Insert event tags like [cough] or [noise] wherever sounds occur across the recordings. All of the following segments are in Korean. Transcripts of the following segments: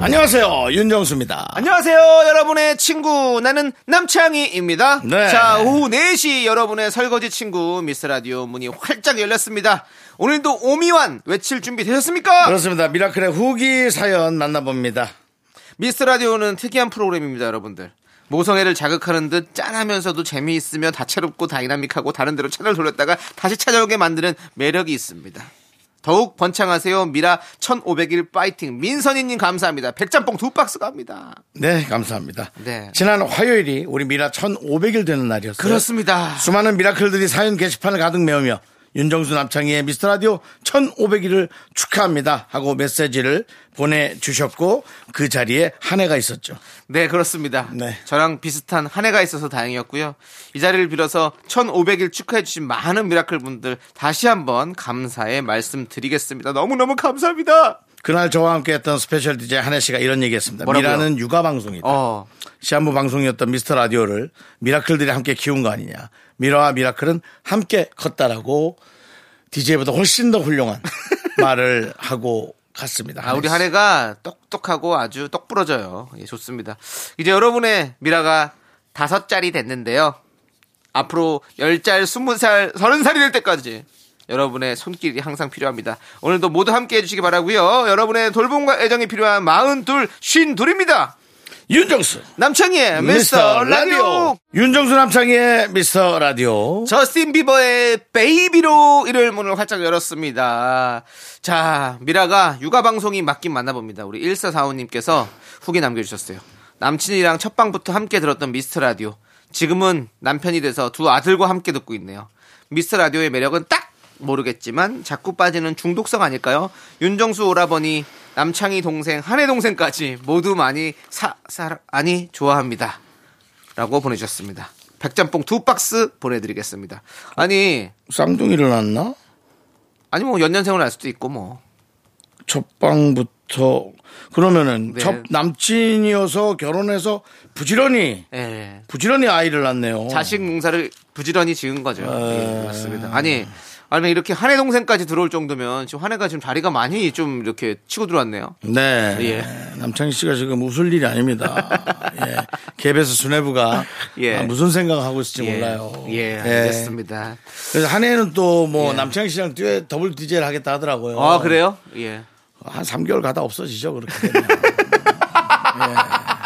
안녕하세요 윤정수입니다. 안녕하세요, 여러분의 친구. 나는 남창희입니다. 네. 자, 오후 4시 여러분의 설거지 친구 미스 라디오 문이 활짝 열렸습니다. 오늘도 오미완 외칠 준비 되셨습니까? 그렇습니다. 미라클의 후기 사연 만나봅니다. 미스 라디오는 특이한 프로그램입니다, 여러분들. 모성애를 자극하는 듯 짠하면서도 재미있으며 다채롭고 다이나믹하고 다른 데로 채널 돌렸다가 다시 찾아오게 만드는 매력이 있습니다. 더욱 번창하세요. 미라 1500일 파이팅. 민선희님 감사합니다. 백짬뽕 두 박스 갑니다. 네, 감사합니다. 네. 지난 화요일이 우리 미라 1500일 되는 날이었어요. 그렇습니다. 수많은 미라클들이 사연 게시판을 가득 메우며 윤정수 남창희의 미스터 라디오 1500일을 축하합니다 하고 메시지를 보내주셨고 그 자리에 한해가 있었죠. 네, 그렇습니다. 네. 저랑 비슷한 한해가 있어서 다행이었고요. 이 자리를 빌어서 1500일 축하해주신 많은 미라클 분들 다시 한번 감사의 말씀 드리겠습니다. 너무너무 감사합니다. 그날 저와 함께 했던 special DJ 한해 씨가 이런 얘기 했습니다. 뭐라고요? 미라는 육아 방송이다. 어, 시한부 방송이었던 미스터 라디오를 미라클들이 함께 키운 거 아니냐. 미라와 미라클은 함께 컸다라고 DJ보다 훨씬 더 훌륭한 [laughs] 말을 하고 갔습니다. 아, 우리 한 해가 똑똑하고 아주 똑부러져요. 예, 좋습니다. 이제 여러분의 미라가 다섯 짤이 됐는데요. 앞으로 열 짤, 스무 살, 서른 살이 될 때까지 여러분의 손길이 항상 필요합니다. 오늘도 모두 함께 해주시기 바라고요 여러분의 돌봄과 애정이 필요한 마흔 둘, 쉰 둘입니다. 윤정수. 남창희의 미스터 라디오. 윤정수 남창희의 미스터 라디오. 저스틴 비버의 베이비로 일요일 문을 활짝 열었습니다. 자, 미라가 육아 방송이 맞긴 맞나 봅니다. 우리 1445님께서 후기 남겨주셨어요. 남친이랑 첫 방부터 함께 들었던 미스터 라디오. 지금은 남편이 돼서 두 아들과 함께 듣고 있네요. 미스터 라디오의 매력은 딱 모르겠지만 자꾸 빠지는 중독성 아닐까요? 윤정수 오라버니, 남창희 동생, 한혜 동생까지 모두 많이 사, 사, 아니, 좋아합니다. 라고 보내주셨습니다. 백짬뽕 두 박스 보내드리겠습니다. 아니, 쌍둥이를 낳나? 아니 뭐 연년생을 알 수도 있고 뭐. 첫 방부터 그러면은 네. 첫 남친이어서 결혼해서 부지런히 예. 부지런히 아이를 낳네요. 자식 농사를 부지런히 지은 거죠. 어. 예, 맞습니다. 아니, 아니 이렇게 한해 동생까지 들어올 정도면 지금 한해가 지금 자리가 많이 좀 이렇게 치고 들어왔네요. 네. 예. 남창희 씨가 지금 웃을 일이 아닙니다. [laughs] 예. KBS 수뇌부가 예. 아, 무슨 생각을 하고 있을지 예. 몰라요. 예, 알겠습니다. 그래서 한 해는 또뭐 예. 남창희 씨랑 듀엣 더블 DJ를 하겠다 하더라고요. 아 그래요? 예. 한 3개월 가다 없어지죠, 그렇게 [laughs] 되면. 예.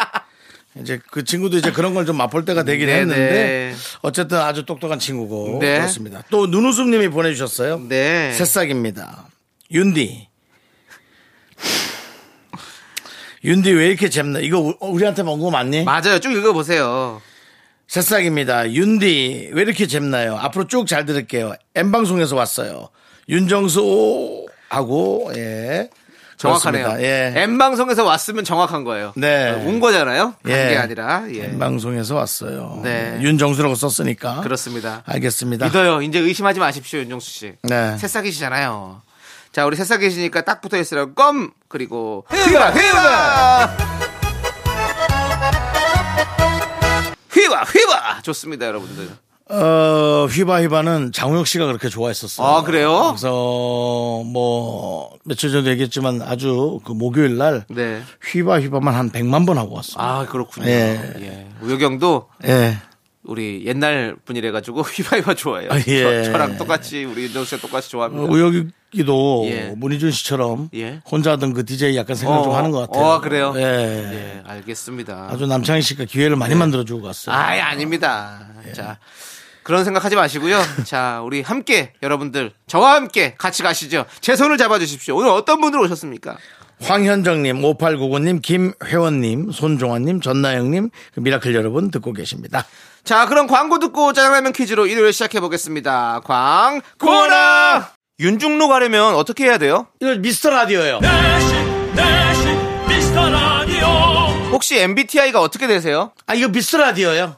이제 그 친구도 이제 그런 걸 좀 맛볼 때가 되긴 네네. 했는데 어쨌든 아주 똑똑한 친구고 네. 그렇습니다. 또 눈웃음 님이 보내주셨어요. 네. 새싹입니다. 윤디. 윤디 왜 이렇게 잼나? 이거 우- 우리한테 먹은 거 맞니? 맞아요. 쭉 읽어보세요. 새싹입니다. 윤디 왜 이렇게 잼나요? 앞으로 쭉 잘 들을게요. M 방송에서 왔어요. 윤정수 하고 예 정확하네요. 그렇습니다. 예. M 방송에서 왔으면 정확한 거예요. 네. 온 거잖아요. 간 예. 게 아니라. 예. M 방송에서 왔어요. 네. 윤정수라고 썼으니까 그렇습니다. 알겠습니다. 믿어요. 이제 의심하지 마십시오, 윤정수 씨. 네. 새싹이시잖아요. 자, 우리 새싹이시니까 딱 붙어 있으라고 껌 그리고 휘바 휘바 휘바 휘바 좋습니다, 여러분들. 어, 휘바휘바는 장우혁 씨가 그렇게 좋아했었어요. 아, 그래요? 그래서 뭐 며칠 전에 얘기했지만 아주 그 목요일 날 네. 휘바휘바만 한 100만 번 하고 왔어요. 아, 그렇군요. 예. 예. 우혁영도 예. 우리 옛날 분이래 가지고 [laughs] 휘바휘바 좋아해요. 아, 예. 저, 랑 똑같이 우리 윤정 씨가 똑같이 좋아합니다. 우혁이도 예. 문희준 씨처럼 예. 혼자 하던 그 DJ 약간 생각 좀 하는 것 같아요. 어, 그래요? 예. 예, 알겠습니다. 아주 남창희 씨가 기회를 많이 만들어 주고 갔어요. 아예 아닙니다. 예. 자, 그런 생각하지 마시고요. 자, 우리 함께 여러분들 저와 함께 같이 가시죠. 제 손을 잡아 주십시오. 오늘 어떤 분들 오셨습니까? 황현정님, 5899님, 김회원님, 손종환님, 전나영님, 그 미라클 여러분 듣고 계십니다. 자, 그럼 광고 듣고 짜장라면 퀴즈로 일요일 시작해 보겠습니다. 광고나 윤중로 가려면 어떻게 해야 돼요? 이거 미스터 라디오예요. 미스터 혹시 MBTI가 어떻게 되세요? 아, 이거 미스 라디오요.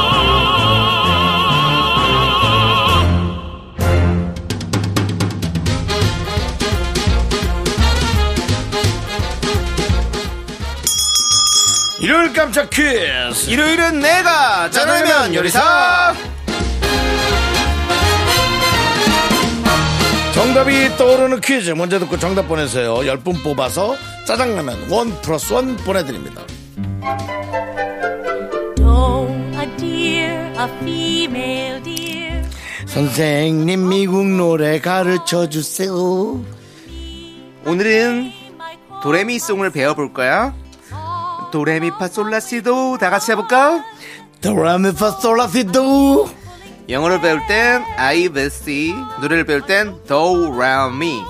일요일 깜짝 퀴즈. 일요일은 내가 짜장면 요리사. 정답이 떠오르는 퀴즈 문제 듣고 정답 보내세요. 10분 뽑아서 짜장라면 원 플러스 원 보내드립니다. 선생님 미국 노래 가르쳐 주세요. 오늘은 도레미송을 배워볼 거야. 도레미파솔라시도 다 같이 해볼까? 도라미파솔라시도. 영어를 배울 땐 I, B, C 노래를 배울 땐 Mi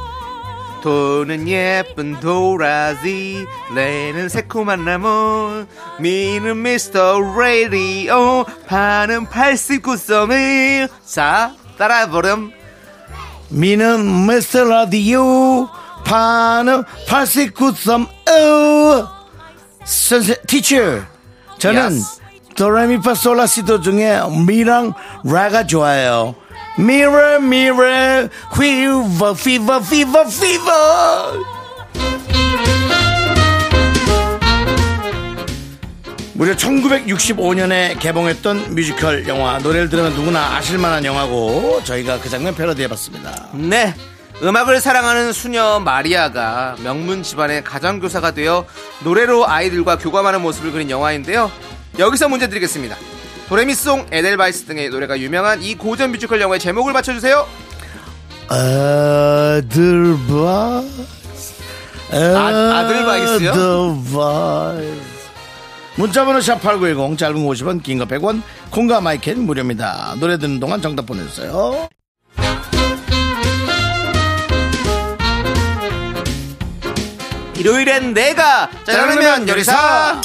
도는 예쁜 도라지. 레는 새콤한 나무 미는 미스터 레디오. 파는 89.1 자 따라 부름 미는 미스터 라디오. 파는 89.5 선생 티처 저는 Yes. 도레미파 솔라시도 중에 미랑 라가 좋아요. 미러 미러 휘버 피버 피버 피버 무려 1965년에 개봉했던 뮤지컬 영화 노래를 들으면 누구나 아실만한 영화고 저희가 그 장면 패러디해봤습니다. 네. 음악을 사랑하는 수녀 마리아가 명문 집안의 가정교사가 되어 노래로 아이들과 교감하는 모습을 그린 영화인데요. 여기서 문제 드리겠습니다. 도레미송, 에델바이스 등의 노래가 유명한 이 고전 뮤지컬 영화의 제목을 맞춰주세요. 아들바이스 아-? 아들바이스 문자번호 샵8910 짧은 50원 긴 거 100원 콩과 마이케이는 무료입니다 노래 듣는 동안 정답 보내주세요 일요일엔 내가 짜장라면 요리사.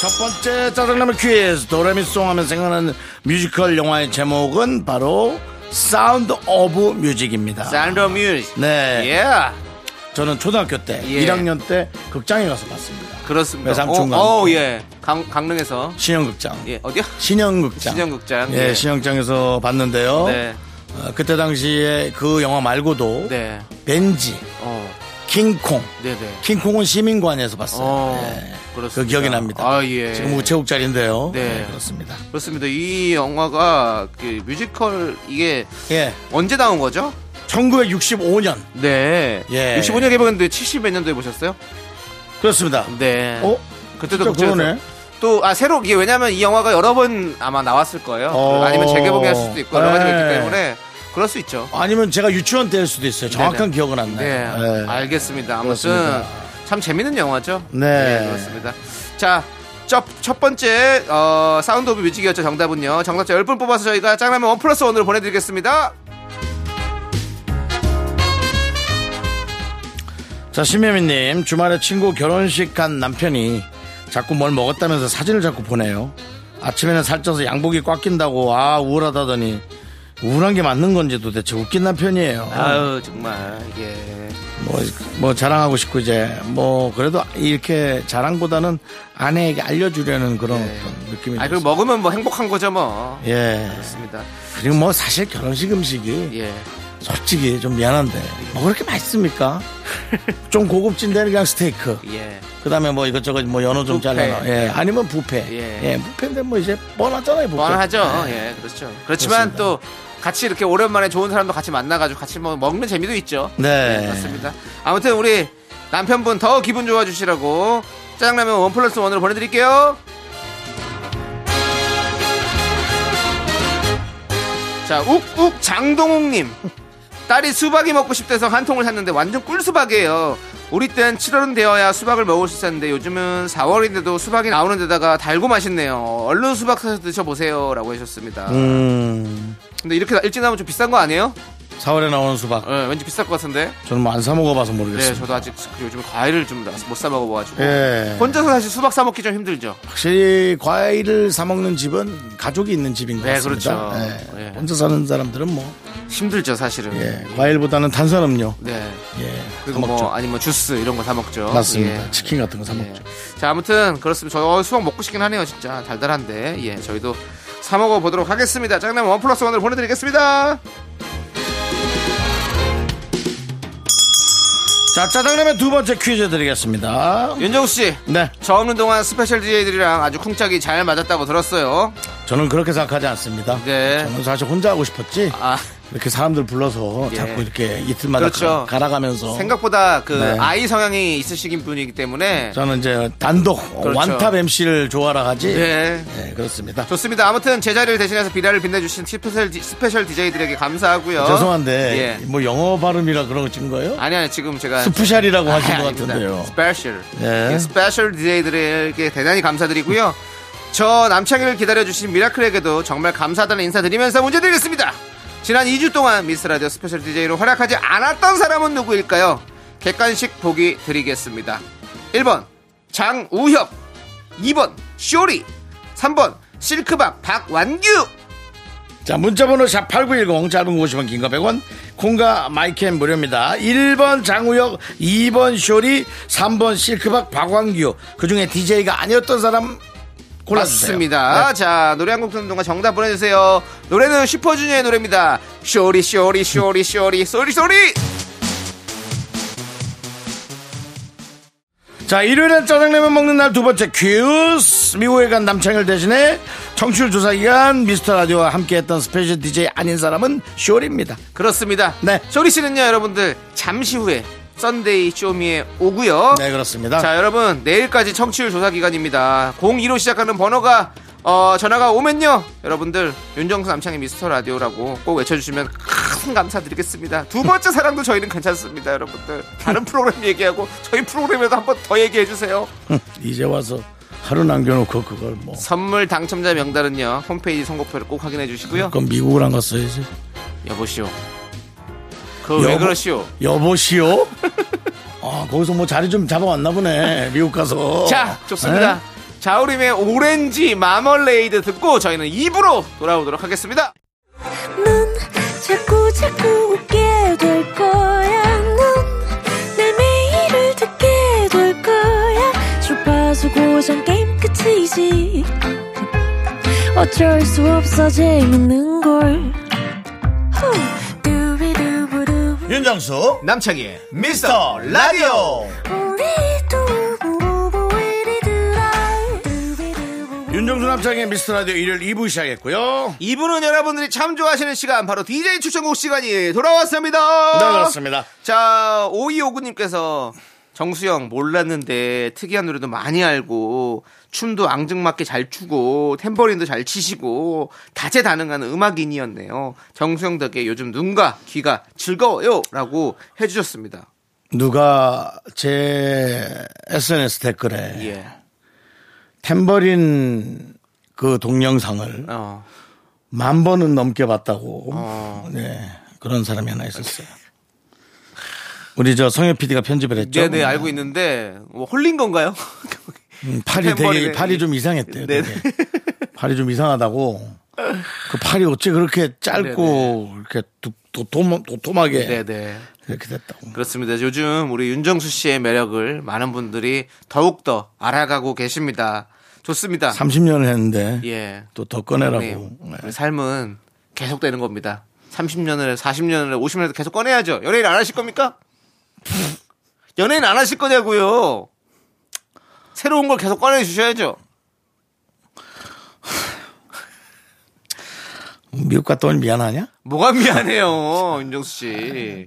첫 번째 짜장라면 퀴즈 도레미송 하면 생각나는 뮤지컬 영화의 제목은 바로 사운드 오브 뮤직입니다 Sound of Music. 네 예. 저는 초등학교 때 예. 1학년 때 극장에 가서 봤습니다 그렇습니다. 외삼촌과 어, 어. 예. 강, 강릉에서. 신영극장 예, 어디요? 신영극장 신영극장. 예, 예. 신영장에서 봤는데요. 네. 어, 그때 당시에 그 영화 말고도 네. 벤지, 어, 킹콩. 네네. 킹콩은 시민관에서 봤어요. 어, 예. 그렇습니다. 그 기억이 납니다. 아, 예. 지금 우체국 자리인데요. 네. 네, 그렇습니다. 그렇습니다. 이 영화가 그 뮤지컬 이게 예. 언제 나온 거죠? 1965년. 네. 예. 65년 개봉했는데 70몇 년도에 보셨어요? 그렇습니다. 네. 어? 그때도 국제에서 그러네. 또, 아, 새로, 이게 왜냐면 이 영화가 여러 번 아마 나왔을 거예요. 어. 아니면 재개봉할 수도 있고 여러 가지가 있기 네. 때문에 그럴 수 있죠. 아니면 제가 유치원 때일 수도 있어요. 정확한 네네. 기억은 안 네. 나요. 예. 알겠습니다. 아무튼 그렇습니다. 참 재밌는 영화죠. 네. 그렇습니다. 자, 첫, 첫 번째, 어, 사운드 오브 뮤직이었죠. 정답은요. 정답자 10분 뽑아서 저희가 짜장라면 원 플러스 원으로 보내드리겠습니다. 자, 심혜민님, 주말에 친구 결혼식 간 남편이 자꾸 뭘 먹었다면서 사진을 자꾸 보내요. 아침에는 살쪄서 양복이 꽉 낀다고, 아, 우울하다더니, 우울한 게 맞는 건지 도대체 웃긴 남편이에요. 아유, 정말, 이게. 뭐, 뭐 자랑하고 싶고, 이제, 뭐, 그래도 이렇게 자랑보다는 아내에게 알려주려는 그런 어떤 느낌이 아, 들어요. 그리고 먹으면 뭐 행복한 거죠, 뭐. 예. 그렇습니다. 그리고 뭐 사실 결혼식 음식이 예. 솔직히 좀 미안한데, 뭐 그렇게 맛있습니까? [laughs] 좀 고급진 데는 그냥 스테이크. 예. 그 다음에 뭐 이것저것 뭐 연어 좀 뷔페. 잘라놔. 예. 아니면 부페. 예. 예. 부페인데 뭐 이제 뻔하잖아요, 부페. 뻔하죠. 예. 예, 그렇죠. 그렇지만 그렇습니다. 또 같이 이렇게 오랜만에 좋은 사람도 같이 만나가지고 같이 뭐 먹는 재미도 있죠. 네. 그렇습니다. 아무튼 우리 남편분 더 기분 좋아 주시라고 짜장라면 원 플러스 원으로 보내드릴게요. 자, 욱욱 장동욱님. 딸이 수박이 먹고 싶대서 한 통을 샀는데 완전 꿀 수박이에요. 우리 땐 7월은 되어야 수박을 먹을 수 있었는데 요즘은 4월인데도 수박이 나오는 데다가 달고 맛있네요. 얼른 수박 사서 드셔보세요. 라고 하셨습니다. 음. 근데 이렇게 일찍 나오면 좀 비싼 거 아니에요? 4월에 나오는 수박. 예, 왠지 비쌀 것 같은데. 저는 뭐 안 사 먹어봐서 네, 모르겠습니다. 저도 아직 요즘 과일을 좀 못 사 먹어봐가지고. 예. 혼자서 사실 수박 사 먹기 좀 힘들죠. 확실히 과일을 사 먹는 집은 가족이 있는 집인 것 네, 같습니다. 그렇죠. 예. 예. 혼자 사는 사람들은 뭐 힘들죠, 사실은. 예, 과일보다는 탄산음료. 네. 예, 그리고 먹죠. 뭐 아니면 주스 이런 거 사 먹죠. 맞습니다. 예. 치킨 같은 거사 예. 먹죠. 자, 아무튼 그렇습니다. 저 어, 수박 먹고 싶긴 하네요, 진짜 달달한데. 예, 저희도 사 먹어 보도록 하겠습니다. 짜장면 원 플러스 원으로 보내드리겠습니다. 자, 짜장라면 두 번째 퀴즈 드리겠습니다. 윤정수 씨, 네, 저 없는 동안 special DJ들이랑 아주 쿵짝이 잘 맞았다고 들었어요. 저는 그렇게 생각하지 않습니다. 네. 저는 사실 혼자 하고 싶었지. 아, 이렇게 사람들 불러서 예. 자꾸 이렇게 이틀마다 그렇죠. 가- 갈아가면서 생각보다 그 네. 아이 성향이 있으신 분이기 때문에 저는 이제 단독 그렇죠. one top MC를 좋아라 하지. 네. 네, 그렇습니다. 좋습니다. 아무튼 제 자리를 대신해서 미라를 빛내주신 special, 디- special DJ들에게 감사하고요. 죄송한데 예. 뭐 영어 발음이라 그런 거 찍은 거예요? 아니, 아니, 지금 제가. special이라고 하신 것 아닙니다. 같은데요. special. 예. 예, special DJ들에게 대단히 감사드리고요. 저 남창희를 기다려주신 미라클에게도 정말 감사하다는 인사드리면서 문제 드리겠습니다. 지난 2주 동안 미스라디오 special DJ로 활약하지 않았던 사람은 누구일까요? 객관식 보기 드리겠습니다. 1번 장우혁 2번 쇼리 3번 실크박 박완규 자, 문자번호 샵8910 짧은 거 50원 긴거 100원 콩과 마이케이는 무료입니다. 1번 장우혁 2번 쇼리 3번 실크박 박완규 그중에 DJ가 아니었던 사람 골라주세요. 맞습니다. 네. 자, 노래 한 곡 듣는 동안 정답 보내주세요. 노래는 슈퍼주니어의 노래입니다. Sorry, sorry, sorry, sorry, sorry, sorry! 자, 일요일엔 짜장라면 먹는 날 두 번째 퀴즈. 미국에 간 남창희 대신에 청취율 조사 기간 미스터 라디오와 함께했던 special DJ 아닌 사람은 쇼리입니다. 그렇습니다. 네. 쇼리 씨는요, 여러분들, 잠시 후에 Sunday Show Me에 오고요. 네, 그렇습니다. 자, 여러분, 내일까지 청취율 조사 기간입니다. 02로 시작하는 번호가, 어, 전화가 오면요. 여러분들, 윤정수 남창희의 미스터 라디오라고 꼭 외쳐주시면 큰 감사드리겠습니다. 두 번째 사랑도 저희는 괜찮습니다, 여러분들. 다른 프로그램 얘기하고, 저희 프로그램에도 한번 더 얘기해 주세요. 이제 와서 하루 남겨놓고 그걸 뭐. 선물 당첨자 명단은요, 홈페이지 선곡표를 꼭 확인해 주시고요. 그건 미국을 안 갔어야지. 여보시오. 그왜 여보- 그러시오? 여보시오? [laughs] 아, 거기서 뭐 자리 좀 잡아왔나 보네. 미국 가서. 자, 좋습니다. 네? 자우림의 오렌지 마멀레이드 듣고 저희는 입으로 돌아오도록 하겠습니다. 넌 자꾸 자꾸 웃게 될 거야. 넌내 매일을 듣게 될 거야. 주파수 고정 게임 끝이지. 어쩔 수 없어 재밌는 걸. 윤정수, 남창희의 미스터 라디오. 윤정수 남창의 미스터 라디오 일요일 2부 시작했고요. 이분은 여러분들이 참 좋아하시는 시간 바로 DJ 추천곡 시간이 돌아왔습니다. 네, 그렇습니다. 자, 오이오구님께서 정수영 몰랐는데 특이한 노래도 많이 알고 춤도 앙증맞게 잘 추고 탬버린도 잘 치시고 다재다능한 음악인이었네요. 정수영 덕에 요즘 눈과 귀가 즐거워요라고 해주셨습니다. 누가 제 SNS 댓글에 예. 탬버린 그 동영상을 어. 만 번은 넘게 봤다고. 어. 네. 그런 사람이 하나 있었어요. 우리 저 성엽 PD가 편집을 했죠. 네네 알고 있는데 뭐 홀린 건가요? 음, 팔이 되게. 팔이 좀 이상했대요. 네네. 되게. 팔이 좀 이상하다고. 그 팔이 어째 그렇게 짧고 이렇게 도, 도톰, 도톰하게 네네. 이렇게 됐다고. 그렇습니다. 요즘 우리 윤정수 씨의 매력을 많은 분들이 더욱 더 알아가고 계십니다. 좋습니다. 30년을 했는데 예. 또 더 꺼내라고. 네. 네. 삶은 계속되는 겁니다. 30년을, 40년을, 50년을 계속 꺼내야죠. 연예인 안 하실 겁니까? [laughs] 연예인 안 하실 거냐고요. 새로운 걸 계속 꺼내 주셔야죠. 미국 갔다 오니 미안하냐? 뭐가 미안해요, [laughs] 윤정수 씨.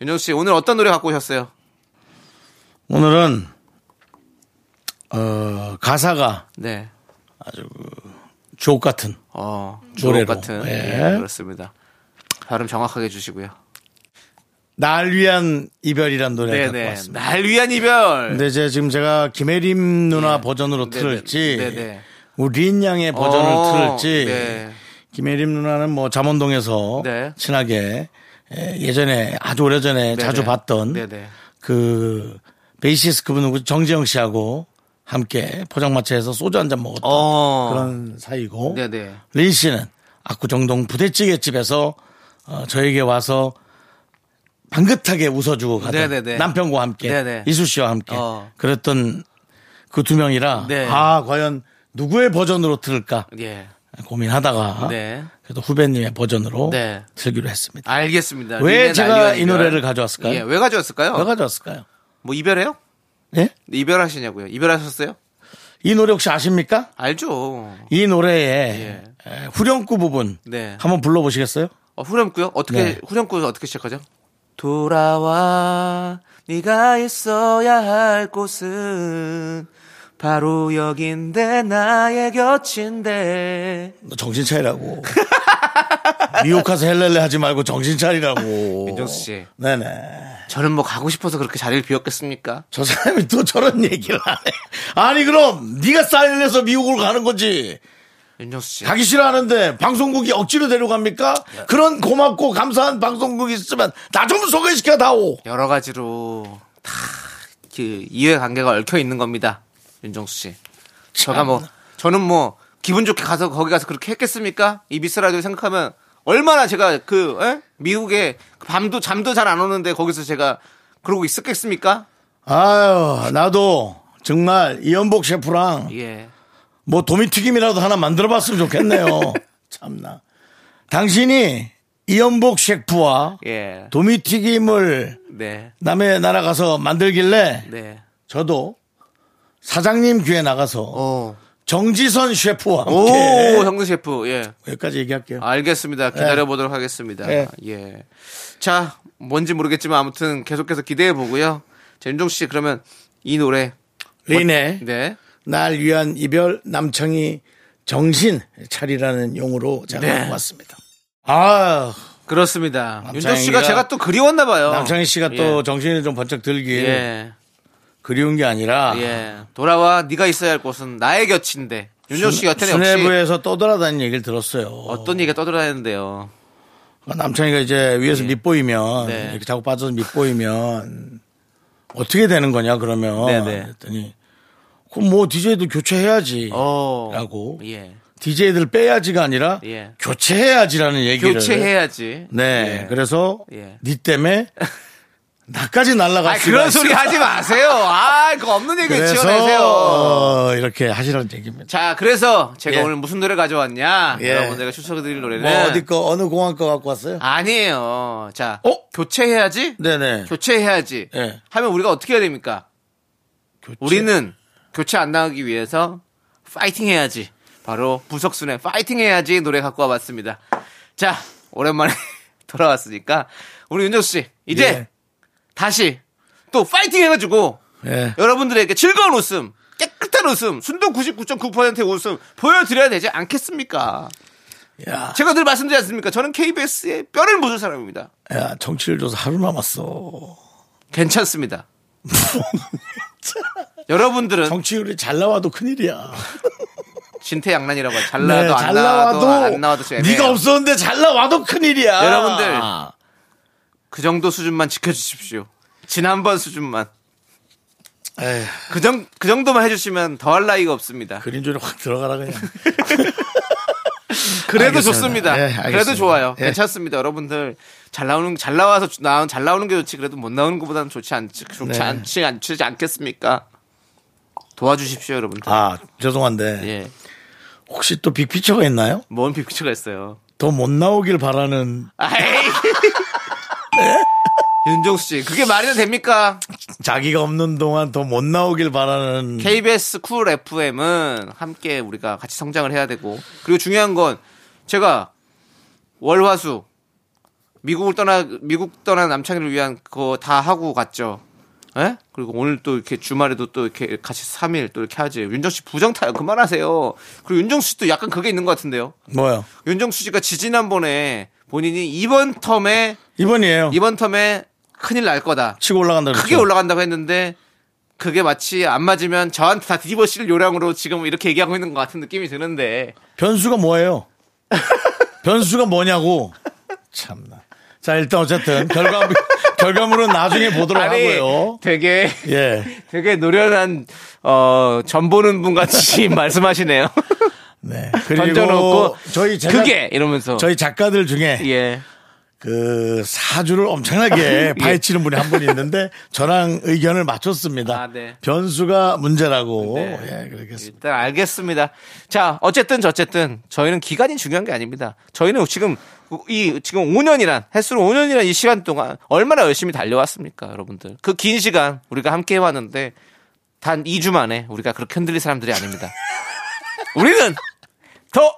윤정수 씨, 오늘 어떤 노래 갖고 오셨어요? 오늘은 어, 가사가 네. 주옥 같은 어, 주옥 노래로. 같은. 예. 예, 그렇습니다. 발음 정확하게 해주시고요. 날 위한 이별이란 노래 갖고 네네. 왔습니다. 날 위한 이별. 근데 이제 지금 제가 김혜림 누나 네. 버전으로. 틀을지 네네. 우리 린 양의 버전을 어, 틀을지 네. 김혜림 누나는 뭐 잠원동에서 네. 친하게 에, 예전에 아주 오래전에 자주 봤던. 그 베이시스 그분 누구 정지영 씨하고 함께 포장마차에서 소주 한 잔 먹었던 어. 그런 사이고. 린 씨는 압구정동 부대찌개 집에서 어, 저에게 와서 방긋하게 웃어주고 가던 네네네. 남편과 함께 네네. 이수 씨와 함께 어. 그랬던 그 두 명이라 네. 아 과연 누구의 버전으로 틀을까 예. 고민하다가 네. 그래도 후배님의 버전으로 네. 틀기로 했습니다. 알겠습니다. 왜 제가 이. 노래를 가져왔을까요? 예, 왜 가져왔을까요? 왜 가져왔을까요? 뭐 이별해요? 예? 이별하시냐고요? 이별하셨어요? 이 노래 혹시 아십니까? 알죠. 이 노래의 예. 에, 후렴구 부분 네. 한번 불러보시겠어요? 어, 후렴구요? 어떻게 네. 후렴구 어떻게 시작하죠? 돌아와 네가 있어야 할 곳은 바로 여긴데 나의 곁인데 너 정신 차리라고. [laughs] 미혹가서 헬렐레 하지 말고 정신 차리라고. 윤정수 씨. 네네. 저는 뭐 가고 싶어서 그렇게 자리를 비웠겠습니까? 저 사람이 또 저런 얘기를 하네. 아니 그럼 네가 사인을 해서 미국으로 가는 거지. 윤정수 씨. 가기 싫어하는데 방송국이 억지로 데려갑니까? 그런 고맙고 감사한 방송국이 있으면 나 좀 소개시켜 다오. 여러 가지로 다 그 이해 관계가 얽혀 있는 겁니다. 윤정수 씨. 제가 뭐 저는 뭐 기분 좋게 가서 거기 가서 그렇게 했겠습니까? 이 미스 라디오 생각하면 얼마나 제가 그 에? 미국에 밤도 잠도 잘 안 오는데 거기서 제가 그러고 있었겠습니까? 아유 나도 정말 이연복 셰프랑 예. 뭐 도미튀김이라도 하나 만들어 봤으면 좋겠네요. [laughs] 참나. 당신이 이연복 셰프와 예. 도미튀김을 네. 남의 나라 가서 만들길래 네. 저도 사장님 귀에 나가서 오. 정지선 셰프와 오, 함께 형수 셰프. 예. 여기까지 얘기할게요. 알겠습니다. 기다려 보도록 하겠습니다. 네. 예. 자, 뭔지 모르겠지만 아무튼 계속해서 기대해 보고요. 자, 윤종 씨 그러면 이 노래 리네 네. 날 위한 이별 남청이 정신 차리라는 용어로 제가 네. 왔습니다. 아 그렇습니다. 윤종 씨가 제가 또 그리웠나 봐요. 남창희 씨가 또 정신이 좀 번쩍 들길 예. 그리운 게 아니라 예. 예. 돌아와 네가 있어야 할 곳은 나의 곁인데. 윤종 씨 같은 역시 수뇌부에서 떠돌아다니는 얘기를 들었어요. 어떤 얘기가 떠들어다니는데요. 남창이가 이제 위에서 예. 밑보이면 네. 이렇게 자꾸 빠져서 밑보이면 어떻게 되는 거냐 그러면 네네. 그랬더니 그럼 뭐 DJ도 교체해야지 어. 라고 예. DJ들 빼야지가 아니라 예. 교체해야지라는 얘기를 교체해야지. 네 예. 그래서 예. 니 때문에 [laughs] 나까지 날라갈 아, 수가 그런 있어. 소리 하지 마세요. 아, 그거 없는 얘기 그래서 지어내세요. 어, 이렇게 하시라는 얘기입니다. 자, 그래서 제가 예. 오늘 무슨 노래 가져왔냐? 예. 여러분들과 추천해드릴 노래는 뭐 어디 거 어느 공항 거 갖고 왔어요? 아니에요. 자, 어? 교체해야지. 네네. 교체해야지. 예. 하면 우리가 어떻게 해야 됩니까? 교체. 우리는 교체 안 나가기 위해서 파이팅 해야지. 바로 부석순의 파이팅 해야지 노래 갖고 와봤습니다. 자, 오랜만에 [laughs] 돌아왔으니까 우리 윤정수 씨 이제 예. 다시 또 파이팅 해가지고 예. 여러분들에게 즐거운 웃음, 깨끗한 웃음, 순도 99.9%의 웃음 보여드려야 되지 않겠습니까? 야, 제가 늘 말씀드리지 않습니까? 저는 KBS의 뼈를 묻은 사람입니다. 야 정치를 줘서 하루 남았어. 괜찮습니다. [laughs] 여러분들은 정치율이 잘 나와도 큰일이야. 진퇴양난이라고. 잘 네, 나와도 안 나와도 안 나와도 좀 애매해요. 네가 없었는데 잘 나와도 큰일이야. 여러분들. 그 정도 수준만 지켜주십시오. 지난번 수준만. 에휴, 그, 정, 그 정도만 해주시면 더할 나위가 없습니다. 그린존에 확 들어가라 그냥. [laughs] 그래도 알겠습니다. 좋습니다. 예. 그래도 좋아요. 예. 괜찮습니다. 여러분들 잘 나오는 잘 나와서 주- 나온 잘 나오는 게 좋지. 그래도 못 나오는 것보다는 좋지 않지 좋지 네. 않지 않지 않겠습니까? 도와주십시오, 여러분들. 아 죄송한데 예. 혹시 또 big picture가 있나요? 뭔 big picture가 있어요. 더 못 나오길 바라는 아이. [laughs] 윤종수 씨, 그게 말이 됩니까? 자기가 없는 동안 더 못 나오길 바라는 KBS 쿨 FM은 함께 우리가 같이 성장을 해야 되고 그리고 중요한 건 제가 월화수 미국을 떠나 미국 떠난 남창희를 위한 그거 다 하고 갔죠. 예? 그리고 오늘 또 이렇게 주말에도 또 이렇게 같이 3일 또 이렇게 하지. 윤정수 씨 부정 타요. 그만하세요. 그리고 윤정수 씨도 약간 그게 있는 것 같은데요. 뭐요? 윤정수 씨가 지지난번에 본인이 이번 텀에 이번이에요. 이번 텀에 큰일 날 거다. 치고 올라간다 그랬죠. 크게 올라간다고 했는데 그게 마치 안 맞으면 저한테 다 뒤집어 씌를 요량으로 지금 이렇게 얘기하고 있는 것 같은 느낌이 드는데 변수가 뭐예요? [laughs] 변수가 뭐냐고. 참나. 자, 일단 어쨌든 결과 [laughs] 결과물은 나중에 보도록 하고요. 되게 예. [laughs] 되게 노련한 어, 전 보는 분 같이 말씀하시네요. 네. 그리고 저희 제작, 그게 이러면서 저희 작가들 중에 예. 그 사주를 엄청나게 [laughs] 파헤치는 분이 한 분이 있는데 저랑 의견을 맞췄습니다. 아, 네. 변수가 문제라고. 네. 예, 그렇겠습니다. 일단 알겠습니다. 자, 어쨌든 저쨌든 저희는 기간이 중요한 게 아닙니다. 저희는 지금 이 지금 5년이란 횟수로 5년이란 이 시간 동안 얼마나 열심히 달려왔습니까, 여러분들? 그 긴 시간 우리가 함께 해왔는데 단 2주 만에 우리가 그렇게 흔들릴 사람들이 아닙니다. 우리는 더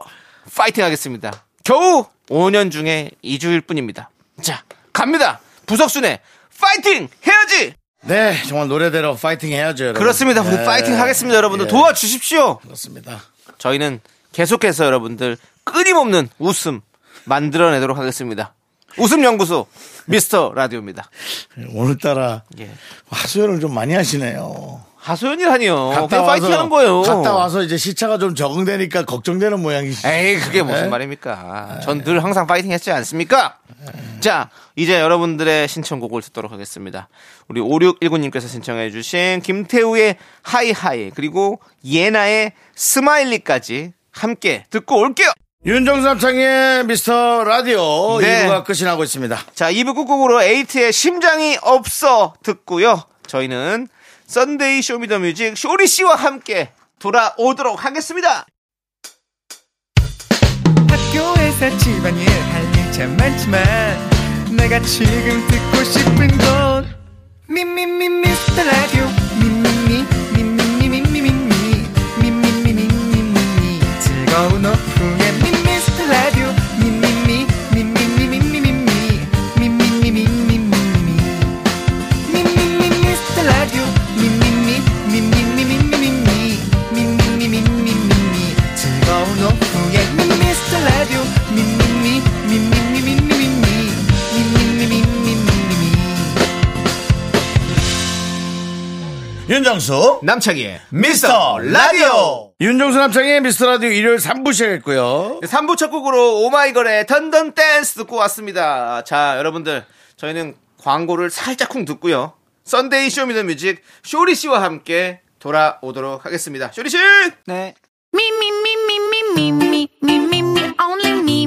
파이팅 하겠습니다. 겨우 5년 중에 2주일 뿐입니다. 자, 갑니다. 부석순의 파이팅 해야지. 네, 정말 노래대로 파이팅 해야죠, 여러분. 그렇습니다. 우리 예, 파이팅 하겠습니다, 여러분들. 예, 도와주십시오. 그렇습니다. 저희는 계속해서 여러분들 끊임없는 웃음 만들어내도록 하겠습니다. 웃음 연구소 미스터 라디오입니다. 오늘따라 예. 하소연을 좀 많이 하시네요. 하소연이라니요. 그냥 파이팅 하는 거예요. 갔다 와서 이제 시차가 좀 적응되니까 걱정되는 모양이시. 에이, 그게 무슨 네? 말입니까? 전 늘 항상 파이팅 했지 않습니까? 자, 이제 여러분들의 신청곡을 듣도록 하겠습니다. 우리 5619님께서 신청해주신 김태우의 Hi Hi, 그리고 예나의 Smiley까지 함께 듣고 올게요! 윤정수 남창희의 미스터 라디오 네. 2부가 끝이 나고 있습니다. 자, 2부 끝곡으로 에이트의 심장이 없어 듣고요. 저희는 Sunday Show Me the Music 쇼리 씨와 함께 돌아오도록 하겠습니다. 학교에서 집안일 할 일 참 많지만 내가 지금 듣고 싶은 건 미미미 미스터 라디오 미미미 미미미 미미미 미미미 미미미 즐거운 오후 윤정수 남창희의 미스터 라디오 윤정수 남창희의 미스터 라디오 일요일 3부 시작했고요. 3부 첫 곡으로 오마이걸의 Dun Dun Dance 듣고 왔습니다. 자, 여러분들, 저희는 광고를 살짝 쿵 듣고요. Sunday Show Me the Music 쇼리 씨와 함께 돌아오도록 하겠습니다. 쇼리 씨! 네. Me, only me,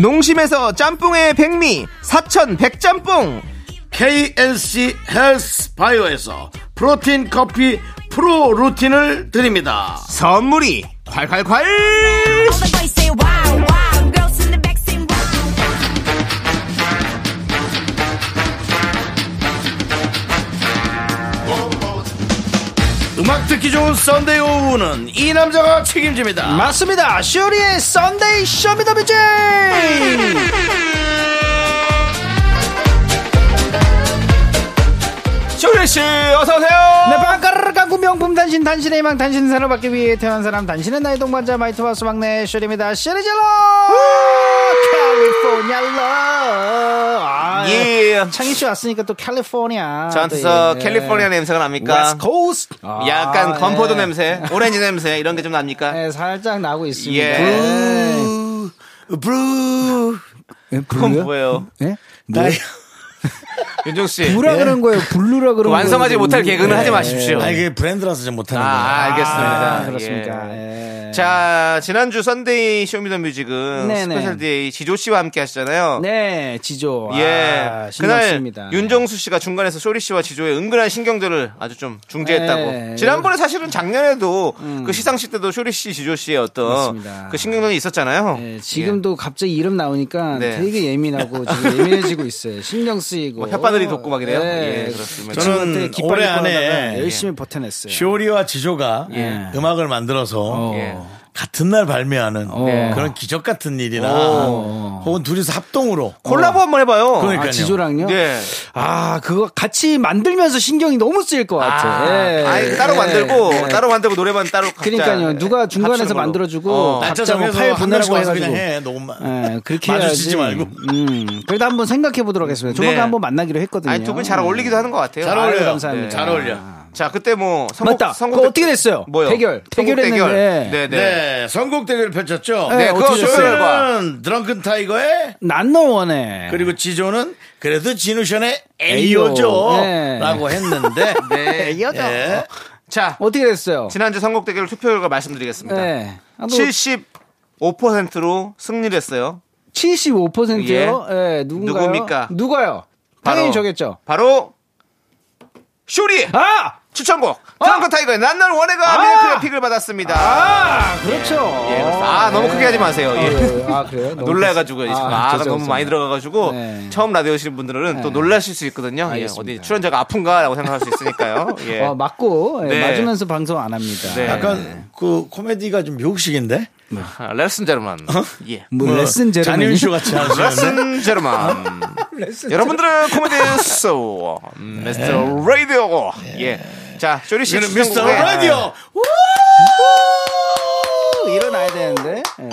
농심에서 짬뽕의 백미 사천 백짬뽕, KNC 헬스 바이오에서 protein 커피 프로 루틴을 드립니다. 선물이 콸콸콸! 음악 듣기 좋은 Sunday 오후는 이 남자가 책임집니다 맞습니다. 쇼리의 Sunday Show Me the Music. 쇼리 씨 어서 오세요. 네, 명품 단신, 단신의 희망, 단신 사를 받기 위해 태어난 사람, 단신은 나의 동반자, 마이트와스 막내, 쇼리입니다. 쇼리젤로! 캘리포니아 러 아, 예. 창희 씨 왔으니까 또 캘리포니아. 저한테서 또, 예. 캘리포니아 냄새가 납니까? 웨스트 코스트. 약간 아, 건포도 예. 냄새, 오렌지 냄새 이런 게 좀 납니까? 네, 살짝 나고 있습니다. 예. 네. 브루 예, 그건? 뭐예요? 예? 나의 윤정수 씨. 블루라 그런 거예요. 블루라 그런 거예요. 완성하지 못할 개그는 예. 하지 마십시오. 아 이게 브랜드라서 좀 못하는 거예요 아, 알겠습니다. 아, 그렇습니까? 예. 예. 자, 지난주 썬데이 쇼미더뮤직은 네네. special DJ 지조 씨와 함께 하시잖아요. 네, 지조. 예. 아, 그날 신났습니다. 윤정수 씨가 중간에서 쇼리 씨와 지조의 은근한 신경전을 아주 좀 중재했다고. 네. 지난번에 사실은 작년에도 그 시상식 때도 쇼리 씨, 지조 씨의 어떤 맞습니다. 그 신경전이 있었잖아요. 예, 지금도 갑자기 이름 나오니까 네. 되게 예민하고 [laughs] 지금 예민해지고 있어요. 신경 쓰이고. 뭐 혓바늘이 돋고 막 이래요? 예, 예, 그렇습니다. 저는 올해 안에 열심히 버텨냈어요. 쇼리와 지조가 예. 음악을 만들어서 어. 예. 같은 날 발매하는 네. 그런 기적 같은 일이나 오. 혹은 둘이서 합동으로 콜라보 한번 해봐요. 그러니까요. 아, 지조랑요? 네. 아, 그거 같이 만들면서 신경이 너무 쓰일 것 같아. 아, 예. 아니, 따로 예. 만들고 예. 따로 만들고 노래만 따로 그러니까요. 누가 중간에서 합치는 걸로. 만들어주고 어. 날짜 각자 뭐 정해서 파일 한 보내라고 해가지고. 그냥 해 녹음만. 예, 그렇게 마주치지. 말고. 음, 그래도 한번 생각해 보도록 하겠습니다. 조만간 네. 한번 만나기로 했거든요. 아니 두분 잘 어울리기도 하는 것 같아요. 잘 어울려요. 감사합니다. 네, 잘 어울려. 자 그때 뭐 선곡, 맞다. 선곡 그거 어떻게 됐어요? 뭐요? 대결. 대결했는데. 대결. 네, 네. 네, 선곡 대결 펼쳤죠. 네, 네, 그거 어떻게 됐어요? 조율과 는 드렁큰 타이거의 난너 원해. 그리고 지조는 그래도 진우션의 에이요. 에이오죠. 네. 라고 했는데. [laughs] 네. 이어져. 예. 자 어떻게 됐어요? 지난주 선곡 대결 투표 결과 말씀드리겠습니다. 네. 아, 뭐 75%로 승리를 했어요. 75%요? 예, 누군가요? 누굽니까? 누가요? 바로 당연히 저겠죠. 바로 쇼리 아! 추천곡 드렁큰 타이거의 난널 원해가 아! 미라클의 pick을 받았습니다. 아, 그렇죠. 예. 아, 너무 크게 하지 마세요. 예. 예. 아, 그래요? [laughs] 너무 놀라가지고 컸- 아, 가 죄송합니다. 너무 많이 들어가가지고 네. 처음 라디오 오시는 분들은 또 놀라실 수 있거든요. 예, 알겠습니다. 어디 출연자가 아픈가라고 생각할 수 있으니까요. 예. 어, 맞고, 예, 네. 맞으면서 방송 안 합니다. 네. 약간 그 코미디가 좀 미국식인데. 아, 레슨 제르만. 예. 뭐, 레슨 제로맨이 잔윤슈 같이 [laughs] 하시는데. 레슨 제르만. [laughs] 여러분들은 코미디 쇼 미스터 라디오. 예. 자, 쇼리 씨 미스터 라디오. 일어나야 되는데. 예.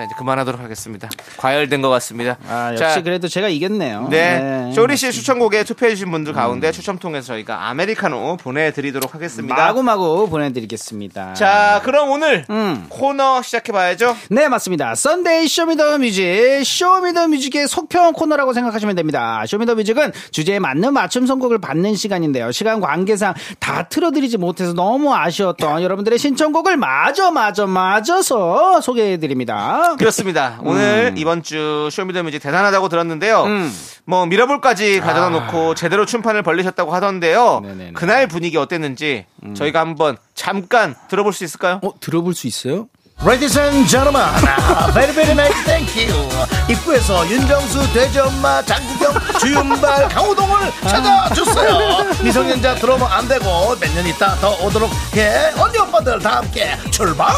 자, 이제 그만하도록 하겠습니다. 과열된 것 같습니다. 아, 역시 자, 그래도 제가 이겼네요. 네. 쇼리 씨 추천곡에 투표해주신 음. 분들 가운데 추첨 통해서 저희가 아메리카노 보내드리도록 하겠습니다. 마구마구 보내드리겠습니다. 자, 그럼 오늘 음. 코너 시작해봐야죠. 네, 맞습니다. 썬데이 Show Me the Music, 쇼미더뮤직의 속편 코너라고 생각하시면 됩니다. 쇼미더뮤직은 주제에 맞는 맞춤 선곡을 받는 시간인데요. 시간 관계상 다 틀어드리지 못해서 너무 아쉬웠던 여러분들의 신청곡을 마저 마저 맞아서 소개해드립니다. 그렇습니다. 음. 오늘 이번 주 쇼미더뮤직 대단하다고 들었는데요. 뭐 mirror ball까지 가져다 놓고 제대로 춤판을 벌리셨다고 하던데요. 아. 네네네. 음. 그날 분위기 어땠는지 저희가 한번 잠깐 들어볼 수 있을까요? 어, 들어볼 수 있어요? Ladies and gentlemen, 아, [laughs] very very nice, thank you. 입구에서 윤정수, 대전마, 장국영, 주윤발, [laughs] 강호동을 찾아줬어요. 미성년자 들어오면 안 되고 몇 년 있다 더 오도록 해. 언니 오빠들 다 함께 출발!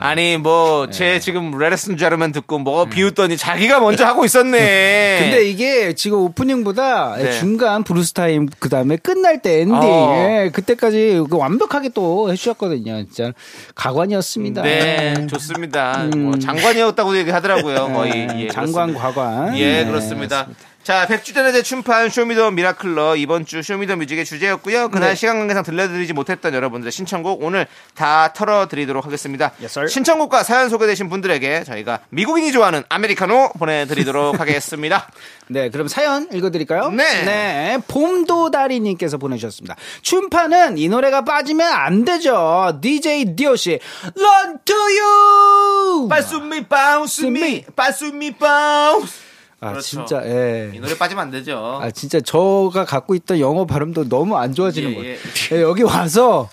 아니 뭐 네. 제 지금 ladies and gentlemen 듣고 뭐 비웃더니 자기가 먼저 하고 있었네. [laughs] 근데 이게 지금 오프닝보다 네. 중간 블루스 타임 그 다음에 끝날 때 엔딩 어. 예, 그때까지 그 완벽하게 또 해주셨거든요. 진짜 가관이었습니다. 네, 좋습니다. 뭐 장관이었다고 얘기하더라고요. 거의 음. 네, 예, 장관 그렇습니다. 과관. 예, 네, 그렇습니다. 자, 100주 전의 재춤판 쇼미더 미라클럽 이번 주 쇼미더 뮤직의 주제였고요. 그날 네. 시간 관계상 들려드리지 못했던 여러분들의 신청곡 오늘 다 털어드리도록 하겠습니다. Yes. 신청곡과 사연 소개되신 분들에게 저희가 미국인이 좋아하는 아메리카노 보내드리도록 [laughs] 하겠습니다. 네, 그럼 사연 읽어드릴까요? 네. 네, 봄도다리님께서 보내주셨습니다. 춤파는 이 노래가 빠지면 안 되죠. DJ DOC, Run to you! 빠수미 바운스미 빠수미 바운스 아, 그렇죠. 진짜, 예. 이 노래 빠지면 안 되죠. 아, 진짜 저가 갖고 있던 영어 발음도 너무 안 좋아지는 예, 거예요. 예. 예, 여기 와서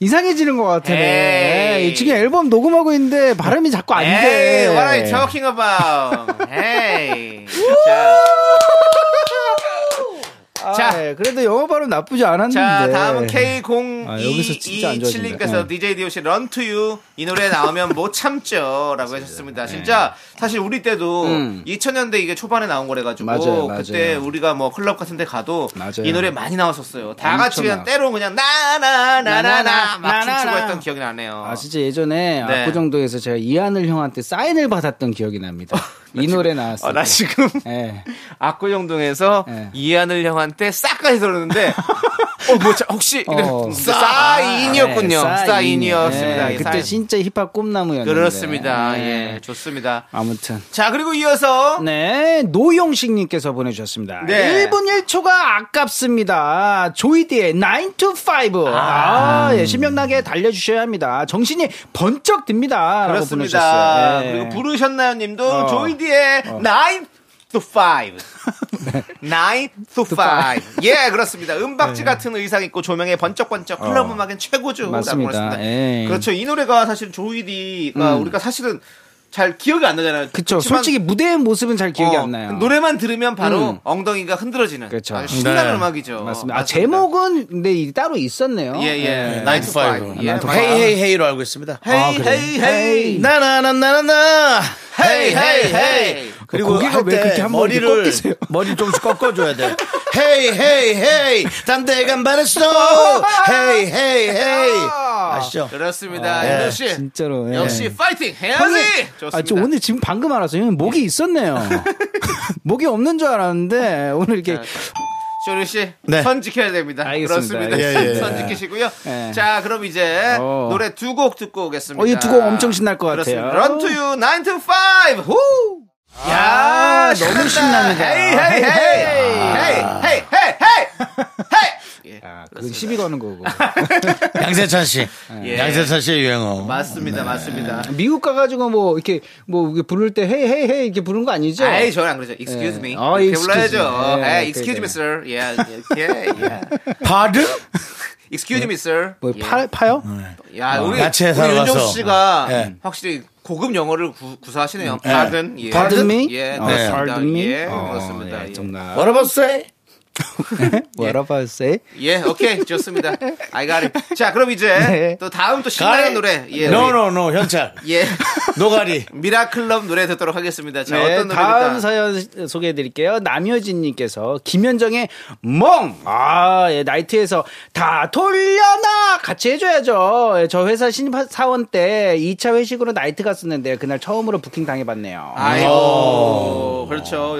이상해지는 것 같아네. 에이. 예, 지금 앨범 녹음하고 있는데 발음이 자꾸 안 돼. Hey, what are you talking about? [laughs] hey. 자, 아, 자. 예, 그래도 영어 발음 나쁘지 않았는데. 자, 다음은 아, 여기서 진짜 안 좋아진다. K0227님께서 네. DJ DOC Run to You 이 노래 나오면 못 참죠. 라고 [laughs] 하셨습니다. 진짜 사실 우리 때도 음. 2000년대 이게 초반에 나온 거래가지고 맞아요, 맞아요. 그때 우리가 뭐 클럽 같은 데 가도 맞아요. 이 노래 많이 나왔었어요. 다 같이 그냥. 때로 그냥 나나나나나 막. 춤추고 했던 기억이 나네요. 아, 진짜 예전에 네. 압구정도에서 제가 이하늘 형한테 사인을 받았던 기억이 납니다. [laughs] 이 노래 나왔어요. 어, 나 지금 [laughs] 예. 압구정동에서 네. 이하늘 형한테 싹까지 들었는데 어, 뭐, 자, 혹시 어. 이래- 사인이었군요. 네, 사인이었습니다. 예, 이 그때. 진짜 힙합 꿈나무였는데. 그렇습니다. 예. 예, 좋습니다. 아무튼. 자, 그리고 이어서 네, 노용식님께서 보내주셨습니다. 네. 1분 1초가 아깝습니다. 조이디의 9 to 5. 아, 예, 신명나게 달려주셔야 합니다. 정신이 번쩍 듭니다. 그렇습니다. 예. 그리고 부르셨나요 님도 어. 조이디 의9 to 5. 9 [laughs] to 5. 예, 그렇습니다. 은박지 같은 의상 입고 조명에 번쩍번쩍 클럽 음악엔 최고죠. 네. 어. 맞습니다. 예. 그렇죠. 이 노래가 사실 조이디가 우리가 사실은 잘 기억이 안 나잖아요. 그쵸. 그렇지만 솔직히 무대의 모습은 잘 기억이 어, 안 나요. 노래만 들으면 바로 음. 엉덩이가 흔들어지는 그쵸. 아주 신나는 네. 음악이죠. 맞습니다. 아, 제목은 근데 이 따로 있었네요. 예, 예. 네. 나이트 파이브. 예. hey hey hey로 알고 있습니다. hey 아, 그래요? hey hey. 나나나나나 hey hey hey hey. 그리고 고기가 할왜때 그렇게 이렇게 머리를 꺾이세요? 머리 조금씩 꺾어줘야 돼. hey hey hey 단대 간반했어. hey hey hey 아시죠? 그렇습니다. 예. 윤정 씨. 진짜로. 예. 역시 파이팅 해야지. 좋습니다. 아, 저 오늘 지금 방금 알았어요. 형님 목이 있었네요. [laughs] 목이 없는 줄 알았는데 오늘 이렇게 쇼리 씨, 네. 선 지켜야 됩니다. 알겠습니다. 그렇습니다. 예, 예. 선 지키시고요. 예. 자, 그럼 이제 어. 노래 두 곡 듣고 오겠습니다. 어, 이 두 곡 엄청 신날 것 같아요. Run to you, 9 to 5. 후! 야, 너무 신납니다. hey, hey, hey. hey, hey, hey, hey. hey. 아, 그건 시비 거는 거고. [laughs] 양세찬 씨, 예. 양세찬 씨의 유행어. 맞습니다, 맞습니다. 미국 가가지고 뭐 이렇게 뭐 이렇게 부를 때 hey hey hey 이렇게 부르는 거 아니죠? 아이, 저는 안 그러죠. Excuse 예. me. 어, 이렇게 excuse 불러야죠. 예, Hey, excuse me, sir. Yeah, yeah, yeah. 바드? Excuse me, sir. 뭐 예. 파, 파요? 야, 우리, 야채 우리 윤정수 가서. 씨가 예. 확실히 고급 영어를 구, 구사하시네요. Pardon. 예. Pardon me? 예, 어, 그렇습니다. pardon me? 예, 어, 그렇습니다. 예, 예. 정답. What about say? [laughs] What about say? 예, 오케이, 좋습니다. I got it. 자, 그럼 이제 네. 또 다음 또 신나는 노래. 예, no, 우리- no, no, 현찰. 예. 노가리. [laughs] 미라클럽 노래 듣도록 하겠습니다. 자, 네, 어떤 다음 노래입니까? 사연 소개해 드릴게요. 남효진님께서 김현정의 멍! 아, 예, 나이트에서 다 돌려놔! 같이 해줘야죠. 예, 저 회사 신입 사원 때 2차 회식으로 나이트 갔었는데 그날 처음으로 부킹 당해봤네요. 아이고, 그렇죠.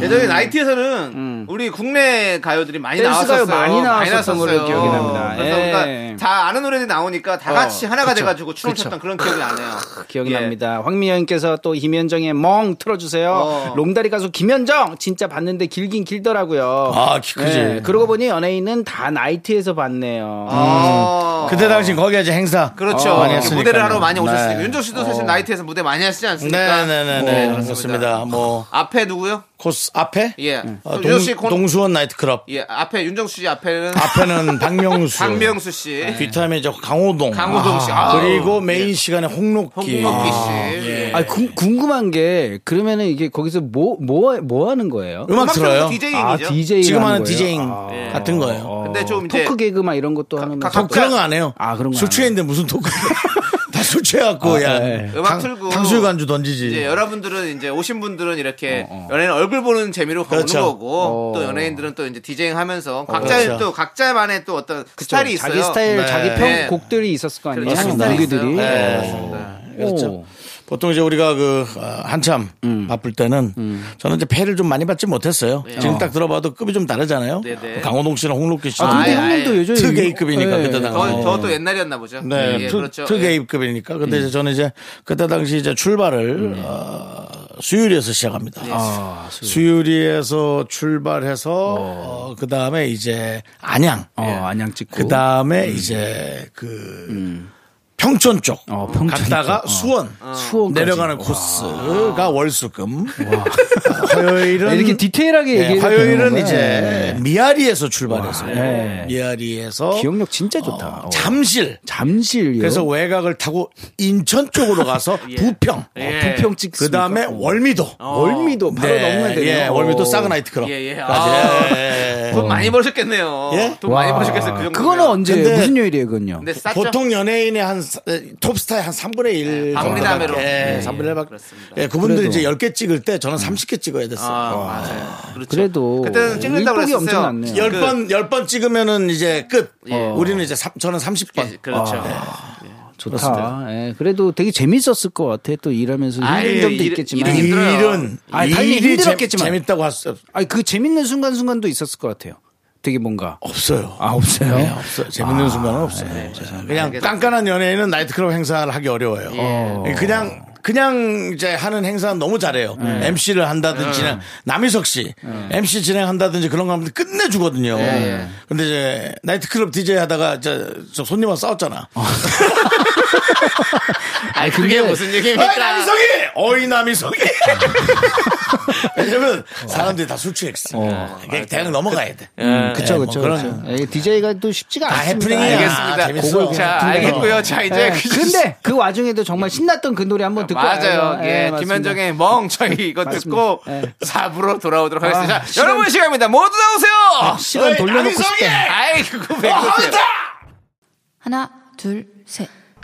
예전에 나이트에서는 우리 국내 가요들이 많이 음. 댄스 나왔었어요. 가요 많이 나왔었던. 걸로 기억이 납니다. 그래서 예. 그러니까 다 아는 노래들이 나오니까 다 같이 어, 하나가 그쵸. 돼가지고 춤을 그쵸. 췄던 그런 기억이 나네요. 기억이 예. 납니다. 황미영께서 또 김현정의 멍 틀어주세요. 어. 롱다리 가수 김현정 진짜 봤는데 길긴 길더라고요. 아, 키 크지. 예, 그러고 보니 연예인은 다 나이트에서 봤네요. 아. 그때 당시 거기 이제 행사. 그렇죠. 어, 많이 이렇게 했으니까요. 무대를 하러 많이 오셨으니까. 네. 윤정 씨도 사실 나이트에서 무대 많이 하시지 않습니까? 네네네네. 어, 그렇습니다. 뭐, 앞에 누구요? 코스 앞에? 예. 어, 윤정 씨 콘- 동수원 나이트클럽. 예, 앞에 윤정수 씨 앞에는 앞에는 [laughs] 박명수. 박명수 씨, 뒷타임에 저 강호동. 강호동 씨. 아, 그리고 메인 시간에 홍록기. 홍록기 씨. 아, 예. 아, 궁- 궁금한 게 그러면은 이게 거기서 뭐뭐뭐 하는 거예요? 음악 들어요. 디제잉이죠. 아, DJ 지금 하는 하는? 디제잉 아. 같은 거예요. 근데 좀 이제 토크 개그 막 이런 것도 하는 각- 거. 각- 그런 거안 해요. 아, 그런 거술안 취했는데 무슨 토크. [laughs] 다술 취해갖고, 아, 야. 네. 음악 탕- 틀고 탕수육 안주 던지지. 이제 여러분들은 이제 오신 분들은 이렇게 연예인 얼굴 보는 재미로 그렇죠. 오는 거고 어. 또 연예인들은 또 이제 디제잉 하면서 각자 그렇죠. 또 각자만의 또 어떤 스타일이 있어요. 자기 스타일, 네. 자기 평 네. 곡들이 있었을 거 아니에요. 그렇죠. 무기들이. 있어요. 네, 네. 맞습니다. 그렇죠. 오. 보통 이제 우리가 그 어, 한참 음. 바쁠 때는 저는 이제 패를 좀 많이 받지 못했어요. 지금 딱 들어봐도 급이 좀 다르잖아요. 네. 네네. 강호동 씨나 홍록기 씨는 아, 근데 아예. 예전에 특A급이니까 네. 그때 당시. 더, 더또 옛날이었나 보죠. 네, 예, 특, 그렇죠. 특 예. A급이니까. 근데 이제 저는 이제 그때 당시 이제 출발을 음. 어, 수유리에서 시작합니다. 네. 아, 수유리 에서 출발해서 어, 그 다음에 이제 안양. 어, 안양 찍고. 그 다음에 이제 그 평촌 쪽 어, 평촌 갔다가 쪽. 어. 수원 수원까지. 내려가는 코스가 월수금. [laughs] 화요일은 이렇게 디테일하게 네, 얘기해 화요일은 이제 미아리에서 출발했어요. 네. 미아리에서 기억력 진짜 좋다. 어, 어. 잠실. 잠실요. 그래서 외곽을 타고 인천 쪽으로 가서 부평. [laughs] 예. 부평 찍. 그 다음에 월미도. 월미도 바로 네, 넘어야 되네요. 예, 월미도 사그 나이트 클럽. 예, 예. 까지. 아. 예. 돈 많이 버셨겠네요. 예? 돈 많이 버셨겠어요. 그 정도. 그거는 언제 근데- 무슨 요일이에요, 그건요? 보통 연예인의 한 사- 톱스타의 한 3분의 1 네, 박리담회로. 정도밖에 예, 3분의 1밖에 그렇습니다. 예, 그분들이 그래도. 이제 10개 찍을 때 저는 30개 찍어야 됐어요. 아, 맞아요. 그렇죠. 그래도 그때는 찍는다고 그랬었어요. 엄청났네요. 그- 10번, 10번 찍으면은 이제 끝. 예. 우리는 이제 삼- 저는 30번. 그렇죠. 좋다. 예, 그래도 되게 재밌었을 것 같아. 또 일하면서 힘든 점도 일- 있겠지만. 일은 아니, 당연히 일이 힘들었겠지만. 재, 재밌다고 할수 아니 그 재밌는 순간 순간도 있었을 것 같아요. 되게 뭔가 없어요. 아 없어요. 네, 없어요. 재밌는 순간은 없어요. 그냥 깐깐한 연예인은 나이트클럽 행사를 하기 어려워요. 예, 그냥 그냥 이제 하는 행사는 너무 잘해요. MC를 한다든지 남희석 씨 MC 진행한다든지 그런 거 하면 끝내주거든요. 근데 이제 나이트클럽 DJ 하다가 저, 저 손님하고 싸웠잖아. [laughs] [laughs] 아니, 그게 근데- 무슨 어이 얘기입니까? 남이성이! 어이 남이성이! [laughs] 왜냐면 사람들이 다 술 취했어. 그냥 대강 넘어가야 돼. 예. 그쵸, 뭐 그쵸, 그런- 그쵸. DJ가 또 쉽지가 다 않습니다. 해프닝이야. 알겠습니다. 아, 재밌어. 자, 알겠고요. 자, 이제 예, 퀴즈 근데 그 와중에도 정말 신났던 그 노래 한번 듣고 맞아요. 예, 맞습니다. 김현정의 멍 저희 이거. 듣고 예. 4부로 돌아오도록 하겠습니다. 아, 자, 시간- 여러분 시간입니다. 모두 나오세요. 시간 어이, 돌려놓고! 싶다. 아이 그거 왜 그러세요? 하나, 둘, 셋.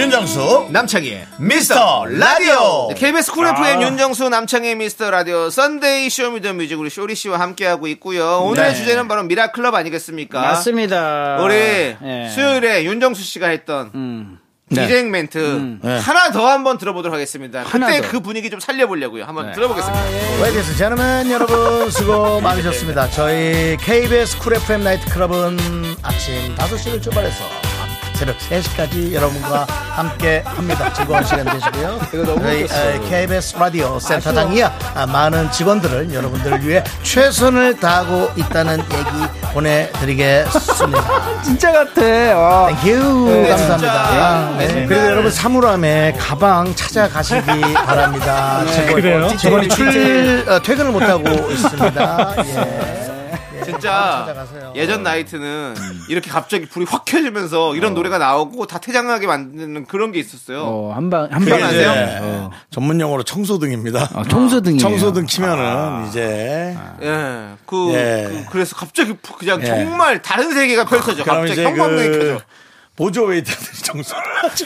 윤정수 남창희의 미스터 라디오 네, KBS 쿨 FM 윤정수 남창희 미스터 라디오 썬데이 쇼미더뮤직 우리 쇼리 씨와 함께하고 있고요. 오늘의 네. 주제는 바로 미라클럽 아니겠습니까? 맞습니다. 우리 예. 수요일에 윤정수 씨가 했던 음. 디제잉 멘트 네. 하나 더 한번 들어보도록 하겠습니다. 그때 더. 그 분위기 좀 살려보려고요. 한번 네. 들어보겠습니다. ladies gentlemen 여러분 수고 많으셨습니다. 저희 KBS 쿨 FM 나이트 클럽은 아침 5시를 출발해서 새벽 3시까지 여러분과 함께 합니다. 즐거운 시간 되시고요. 저희 에, KBS 라디오 센터장 이하 아, 많은 직원들을 여러분들을 위해 최선을 다하고 있다는 얘기 보내드리겠습니다. [laughs] 진짜 같아. 와. thank you 네, 감사합니다. 진짜. 네. 네. 그리고 여러분 사물함에 가방 찾아가시기 [laughs] 바랍니다. 직원, 직원이 출 어, 퇴근을 못 하고 있습니다. [laughs] 예. 진짜. 예전 나이트는 이렇게 갑자기 불이 확 켜지면서 이런 노래가 나오고 다 퇴장하게 만드는 그런 게 있었어요. 어, 한 방, 한 그게 방. 기억나세요? 이제 어. 전문 용어로 청소등입니다. 어, 청소등이에요. 청소등 키면은 이제 예, 그, 예. 그, 래서 갑자기 푹 그냥 예. 정말 다른 세계가 펼쳐져. 그럼 갑자기 이제 형광등이 그 켜져. 보조 웨이터들이 [laughs] 청소를 하죠.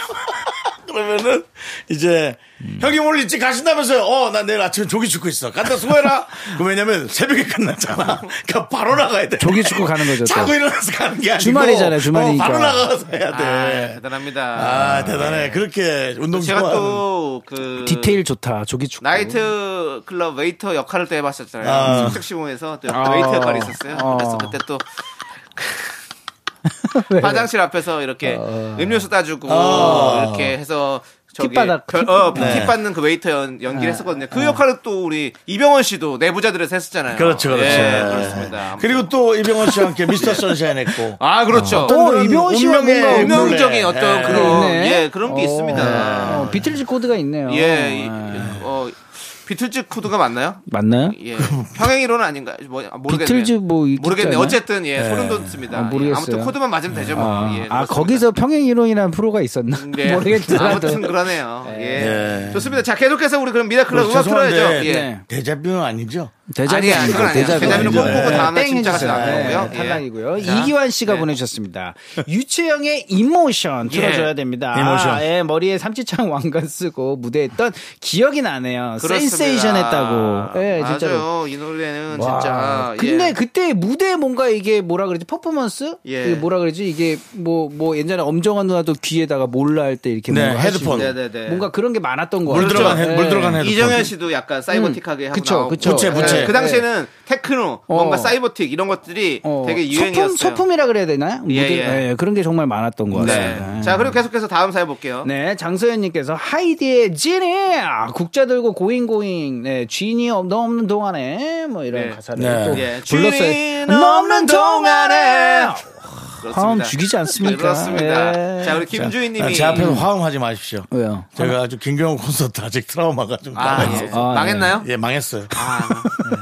그러면은 이제 형님 오늘 일찍 가신다면서요. 어, 나 내일 아침에 조기 축구 있어. 간다 수고해라. [laughs] 그 왜냐면 새벽에 끝났잖아. 그러니까 바로 나가야 돼. 조기 축구 가는 거죠, 또. 자고 일어나서 가는 게 아니고 주말이잖아요, 주말이니까. 어, 바로 나가서 해야 아, 돼. 대단합니다. 아, 대단해. 그렇게 운동 제가. 또 그 디테일 좋다. 조기 축구. 나이트 클럽 웨이터 역할을 또 해봤었잖아요. 아. 숙식시공에서 또 아. 웨이터 역할이 있었어요. 어. 그래서 그때 또 [laughs] 화장실 앞에서 이렇게 음료수 따주고 어. 이렇게 해서 저기 팁받아- 별- 팁- 어, 네. 팁 받는 그 웨이터 연, 연기를 했었거든요. 그 역할을 또 우리 이병헌 씨도 내부자들에서 했었잖아요. 그렇죠, 그렇죠. 예, 그렇습니다. 그리고 또 이병헌 씨와 함께 미스터 선샤인 했고. 아 그렇죠. 또 그런 이병헌 씨와 뭔가 운명적인. 어떤 예. 그런 있네. 예 그런 게 어, 있습니다. 어, 비틀즈 코드가 있네요. 예, 이- 예. 어, 비틀즈 코드가 맞나요? 맞나요? 예, 평행이론은 아닌가? 뭐 아, 모르겠네. 비틀즈 뭐 모르겠네. 어쨌든 예, 소름 돋습니다. 아, 모르겠어요. 예, 아무튼 코드만 맞으면 되죠. 뭐. 아, 예, 아. 거기서 평행이론이라는 프로가 있었나? 예, [laughs] 모르겠지만. 아무튼 그러네요. 예. 예. 좋습니다. 자, 계속해서 우리 그럼 미라클럽 음악 죄송한데 틀어야죠. 예. 네. 대자뷰는 아니죠? 대자뷰 아니야, 아니고. 대자뷰는 아니죠. 꼭 보고 네. 다음날 땡 진짜 같이 해주세요. 나가는 거고요. 네, 예. 탈락이고요. 자, 이기환 씨가 네. 보내주셨습니다. 유채영의 Emotion 틀어줘야 예. 됩니다. Emotion. 아, 예, 머리에 삼지창 왕관 쓰고 무대했던 기억이 나네요. 그렇습니다. 센세이션 했다고. 예, 진짜로. 맞아요. 이 노래는 와, 진짜. 근데 예. 그때 무대 뭔가 이게 뭐라 그러지 퍼포먼스? 예. 이게 뭐라 그러지 이게 뭐 뭐 옛날에 엄정화 누나도 귀에다가 몰라 할 때 이렇게 네, 뭔가 헤드폰. 네네네. 뭔가 그런 게 많았던 거물 같아요. 들어간, 예. 물 들어간 헤드폰. 이정현 씨도 약간 사이버틱하게 하고 그쵸, 나오고 그쵸. 부채, 부채. 예, 그 당시에는 테크노, 어. 뭔가 사이버틱 이런 것들이 어, 되게 유행이었어요. 소품 소품이라 그래야 되나요? 예, 예. 예, 그런 게 정말 많았던 것 네. 같습니다. 자, 그리고 계속해서 다음 사연 볼게요. 네, 장소연님께서 하이디의 진이 아, 국자 들고 going going 네 없- 없는 동안에 뭐 이런 네. 가사를 네. 또 예, 불렀어요. 없는 동안에. 화음 죽이지 않습니까? 그렇습니다. 예. 자, 우리 김주희님이 아, 제 앞에서 화음하지 마십시오. 왜요? 제가 아주 김경호 콘서트 아직 트라우마가 좀 아, 남아있어요. 예. 아, 네. 망했나요? 예, 망했어요. 아,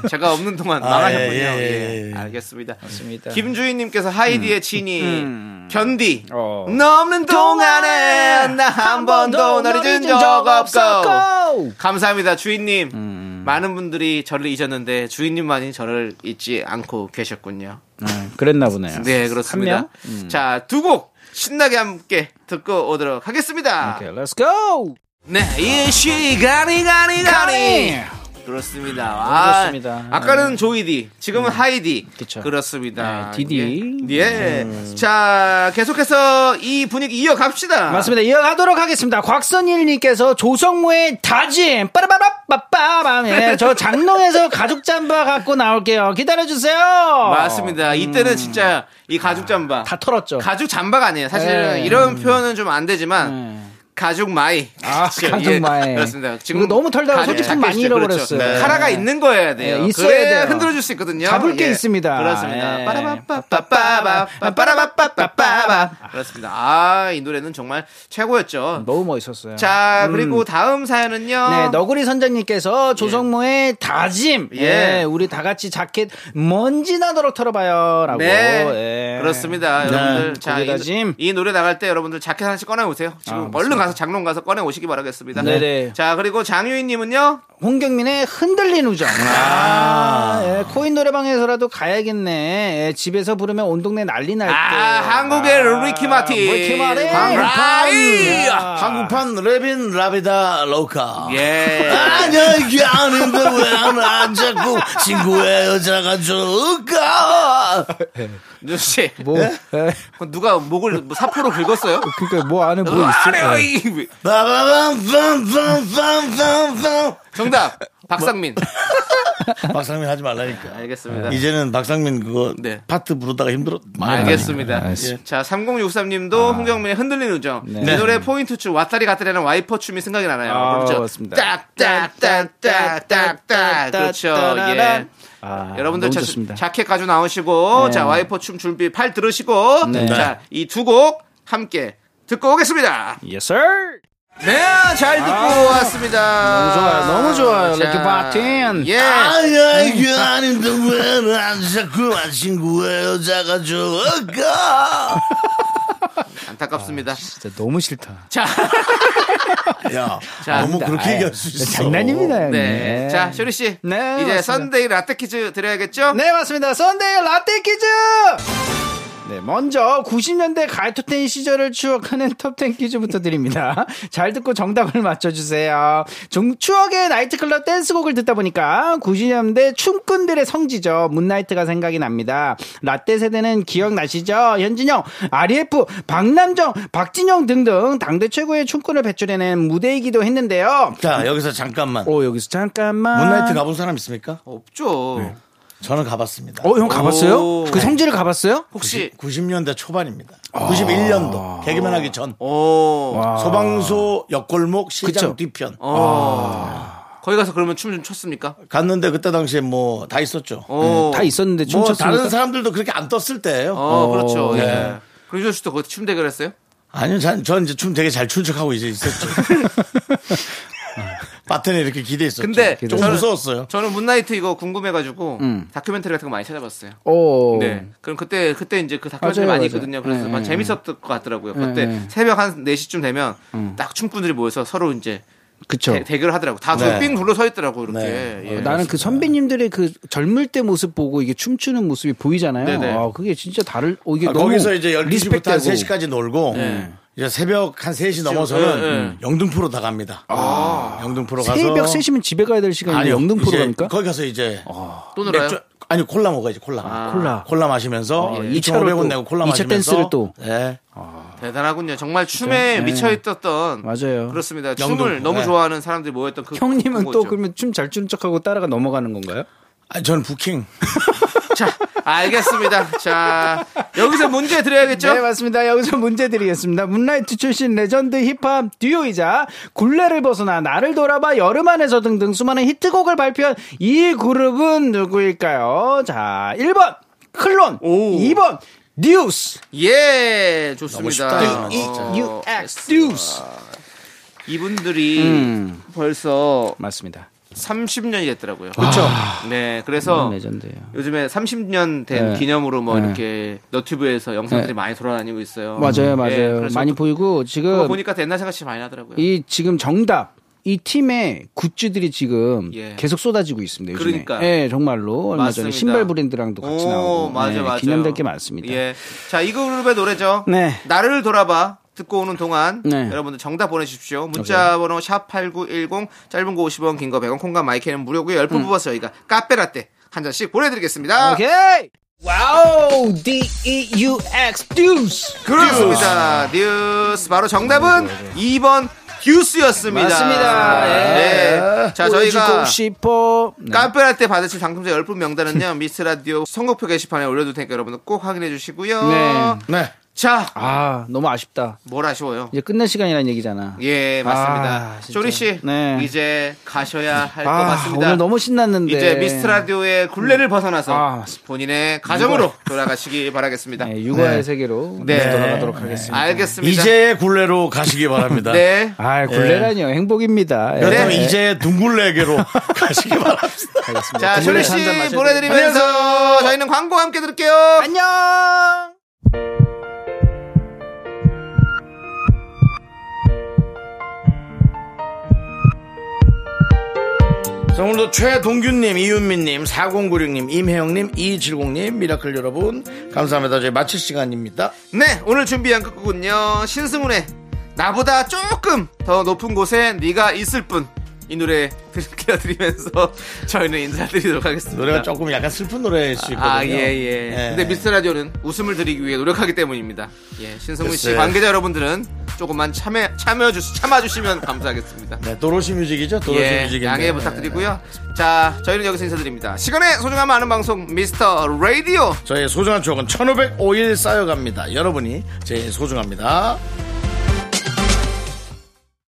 제가 없는 동안 아, 망하셨군요. 예, 예, 예, 예. 알겠습니다. 맞습니다. 김주희님께서 하이디의 진이 견디 어. 넘는 동안에 나 한 번도 널 잊은 적 없고 감사합니다 주인님 많은 분들이 저를 잊었는데 주인님만이 저를 잊지 않고 계셨군요 네, 그랬나 보네요. 네 그렇습니다. 자두 곡 신나게 함께 듣고 오도록 하겠습니다. 오케이, let's go. 네 이 시간이 가니! 가니 그렇습니다. 아, 그렇습니다. 아까는 조이디, 지금은 하이디. 그쵸. 그렇습니다. 네, 디디. 예. 예. 자, 계속해서 이 분위기 이어갑시다. 맞습니다. 이어가도록 하겠습니다. 곽선일님께서 조성모의 다짐 빠라바라빠빠밤 예, [laughs] 저 장롱에서 가죽 잠바 갖고 나올게요. 기다려주세요. 맞습니다. 이때는 진짜 이 가죽 잠바. 음. 다 털었죠. 가죽 잠바가 아니에요. 사실은 네. 이런 표현은 좀 안 되지만 네. 가죽 마이. 아, 그렇죠. 가죽 [laughs] 예, 마이. 그렇습니다. 이거 너무 털다가 가죽 솔직히 자켓이죠. 많이 잃어버렸어요. 그렇죠. 네. 카라가 있는 거여야 돼요. 네, 있어야 그래야 돼요. 흔들어 줄 수 있거든요. 잡을 게 예. 있습니다. 그렇습니다. 예. 빠라바빠빠빠바 빠라바빠빠빠바 그렇습니다. 아, 이 노래는 정말 최고였죠. 너무 멋있었어요. 자, 그리고 다음 사연은요. 네, 너구리 선장님께서 조성모의 다짐. 예. 예. 우리 다 같이 자켓 먼지 나도록 털어봐요. 라고. 네, 예. 그렇습니다. 네, 여러분들 자, 이, 다짐. 이 노래 나갈 때 여러분들 자켓 하나씩 꺼내 오세요. 지금 아, 얼른. 가서 장롱 가서 꺼내 오시기 바라겠습니다. 네네. 자, 그리고 장유인 님은요. 홍경민의 흔들린 우정. 아, 예, 코인 노래방에서라도 가야겠네. 예, 집에서 부르면 온 동네 난리 날 때. 아, 한국의 리키 마틴. 리키 마틴. 아이. 한국판 Livin' la Vida Loca. 예. 아니야 이게 아닌데 왜 안 자꾸 친구의 여자가 좋을까? 윤 씨. 뭐, 예. 누가 목을 뭐 사포로 긁었어요? 그니까 뭐 안에 뭐 있어요? 이. 빠바밤빰빰빰빰빰 정답. 박상민. [laughs] 박상민 하지 말라니까. 알겠습니다. 이제는 박상민 그거 네. 파트 부르다가 힘들어. 알겠습니다. 알겠습니다. 자, 3063님도 홍경민의 흔들리는 우정. 이 노래 포인트 춤, 왔다리 갔다리는 와이퍼 춤이 생각이 나나요? 아, 그렇죠. 맞습니다. 딱딱딱딱딱딱. 그렇죠. 예. 아, 여러분들 자. 자켓 가지고 나오시고, 네. 자, 와이퍼 춤 준비 팔 들으시고, 네. 자, 이 두 곡 함께 듣고 오겠습니다. Yes, sir. 네, 잘 듣고 왔습니다. 너무 좋아요. 너무 좋아요. 자, 이렇게 바틴. 예. 아니야 이게 아닌데 왜안 자꾸 친구의 여자가 좋을까? [laughs] [laughs] 안타깝습니다. 진짜 너무 싫다. 자, [laughs] 야 자, 너무 아닙니다. 그렇게 아, 얘기할 수 있어. 장난입니다. 형님. 네. 자, 쇼리 씨. 네, 이제 맞습니다. Sunday 라떼 퀴즈 드려야겠죠? 네, 맞습니다. Sunday 라떼 퀴즈! 네, 먼저 90년대 가요톱텐 시절을 추억하는 [laughs] top ten 퀴즈부터 드립니다. 잘 듣고 정답을 맞춰주세요. 종- 추억의 나이트클럽 댄스곡을 듣다 보니까 90년대 춤꾼들의 성지죠. 문나이트가 생각이 납니다. 라떼 세대는 기억나시죠? 현진영, R.ef, 박남정, 박진영 등등 당대 최고의 춤꾼을 배출해낸 무대이기도 했는데요. 자 여기서 잠깐만. 오, 여기서 잠깐만. 문나이트 가본 사람 있습니까? 없죠. 저는 가봤습니다. 어, 형 가봤어요? 오. 그 성지를 가봤어요? 혹시 90 년대 초반입니다. 91년도 개그맨 하기 전 오. 소방서 옆골목 시장 그쵸. 뒤편 어. 거기 가서 그러면 춤 좀 췄습니까? 갔는데 그때 당시에 뭐 다 있었죠. 어. 다 있었는데 뭐 춤췄습니까? 다른 사람들도 그렇게 안 떴을 때예요. 어, 그렇죠. 네. 예. 그리고 씨도 거기 춤 대결 했어요? 아니요, 전, 전 이제 춤 되게 잘춘 척하고 이제 있었죠. [laughs] 바텐에 이렇게 기대했었죠. 근데 좀 저는- 무서웠어요. 저는 문나이트 이거 궁금해가지고 음. 다큐멘터리 같은 거 많이 찾아봤어요. 오. 네. 그럼 그때 그때 이제 그 다큐멘터리 맞아요, 많이 맞아요. 있거든요. 그래서 네, 막 네, 재밌었을 것 같더라고요. 그때 네. 새벽 한 4시쯤 되면 딱 춤꾼들이 모여서 서로 이제 그쵸. 대, 결을 하더라고. 다 네. 빙 둘러 서 있더라고 이렇게. 네. 예. 어, 나는 그 선배님들의 그 젊을 때 모습 보고 이게 춤추는 모습이 보이잖아요. 네네. 아, 그게 진짜 다를, 어, 이게 아, 너무 거기서 이제 12시부터 한 respect하고. 3시까지 놀고 이제 새벽 한 3시 넘어서는 네, 네. 영등포로 다 갑니다. 영등포로 가서 새벽 3시면 집에 가야 될 시간인데 아니요. 영등포로 갑니까? 거기 가서 이제 또 놀아요? 맥주- 아니 콜라 먹어야지 콜라. 콜라. 콜라 마시면서 어, 2,500원 또 내고 콜라 2차 마시면서 댄스를 또. 네. 대단하군요. 정말 춤에 네. 미쳐 있었던 맞아요. 그렇습니다. 영등. 춤을 너무 네. 좋아하는 사람들이 모였던 그 형님은 또 그거죠. 그러면 춤 잘 추는 척하고 따라가 넘어가는 건가요? 아니 저는 부킹. [laughs] 자, 알겠습니다. 자, 여기서 문제 드려야겠죠? 네, 맞습니다. 여기서 문제 드리겠습니다. 문나이트 출신 레전드 힙합 듀오이자 굴레를 벗어나 나를 돌아봐 여름 안에서 등등 수많은 히트곡을 발표한 이 그룹은 누구일까요? 자, 1번 클론, 오. 2번 듀스, 예, 좋습니다. 어, 듀스. 이분들이 음. 벌써 맞습니다. 30년이 됐더라고요. 그렇죠. 네, 그래서. 요즘에 30년 된 네. 기념으로 뭐 네. 이렇게 너튜브에서 영상들이 네. 많이 돌아다니고 있어요. 맞아요, 예, 맞아요. 많이 그- 보이고 지금 보니까 옛날 생각이 많이 나더라고요. 이 지금 정답 이 팀의 굿즈들이 지금 예. 계속 쏟아지고 있습니다. 요즘에. 그러니까. 예, 정말로 얼마 전에 맞습니다. 신발 브랜드랑도 같이 오, 나오고 맞아, 예, 맞아. 기념될 게 많습니다. 예. 자, 이 그룹의 노래죠. 네. 나를 돌아봐. 듣고 오는 동안 네. 여러분들 정답 보내주십시오. 문자 번호 샵 8910 짧은 거 50원 긴 거 100원 콩과 마이크는 무료고요. 10분 음. 뽑아서 저희가 카페라떼 한 잔씩 보내드리겠습니다. 오케이. wow, D E U X 듀스. 그렇습니다. 듀스 바로 정답은 2번 듀스였습니다. 맞습니다. 예. 네. 자, 저희가 싶어. 네. 카페라떼 받으실 당첨자 10분 명단은요. 미스 라디오 선곡표 게시판에 올려둘 테니까 여러분들 꼭 확인해 주시고요. 네. 네. 자, 아, 너무 아쉽다. 뭘 아쉬워요? 이제 끝낼 시간이라는 얘기잖아. 예, 맞습니다. 아. 쇼리 씨, 네. 이제 가셔야 할것 아, 같습니다. 오늘 너무 신났는데. 이제 미스트 라디오의 굴레를 벗어나서 아, 맞습니다. 본인의 가정으로 돌아가시기 바라겠습니다. 네, 육아의 네. 세계로 네. 돌아가도록 하겠습니다. 알겠습니다. 이제 굴레로 가시기 바랍니다. [laughs] 네. 아, 굴레라니요. 행복입니다. 예. 그렇다면 네. 이제 둥굴레계로 [laughs] 가시기 바랍니다. 알겠습니다. 자, 쇼리 씨 보내드리면서 저희는 광고 함께 들을게요. 안녕! 자, 오늘도 최동균님, 이윤민님, 4096님, 임혜영님, 2270님, 미라클 여러분, 감사합니다. 저희 마칠 시간입니다. 네, 오늘 준비한 끝곡은요. 신승훈의 나보다 조금 더 높은 곳에 네가 있을 뿐. 이 노래 [laughs] 들려드리면서 [laughs] 저희는 인사드리도록 하겠습니다. 노래가 조금 약간 슬픈 노래일 수 있거든요. 아, 예, 예. 예. 근데 미스터 라디오는 웃음을 드리기 위해 노력하기 때문입니다. 예, 신승훈 씨. 관계자 여러분들은 조금만 참여, 참여해 주, 참아주시면 감사하겠습니다. 네, 도로시 뮤직이죠? 도로시 예, 뮤직인데. 양해 부탁드리고요. 자, 저희는 여기서 인사드립니다. 시간의 소중함 아는 방송 미스터 라디오. 저의 소중한 추억은 1505일 쌓여갑니다. 여러분이 제일 소중합니다.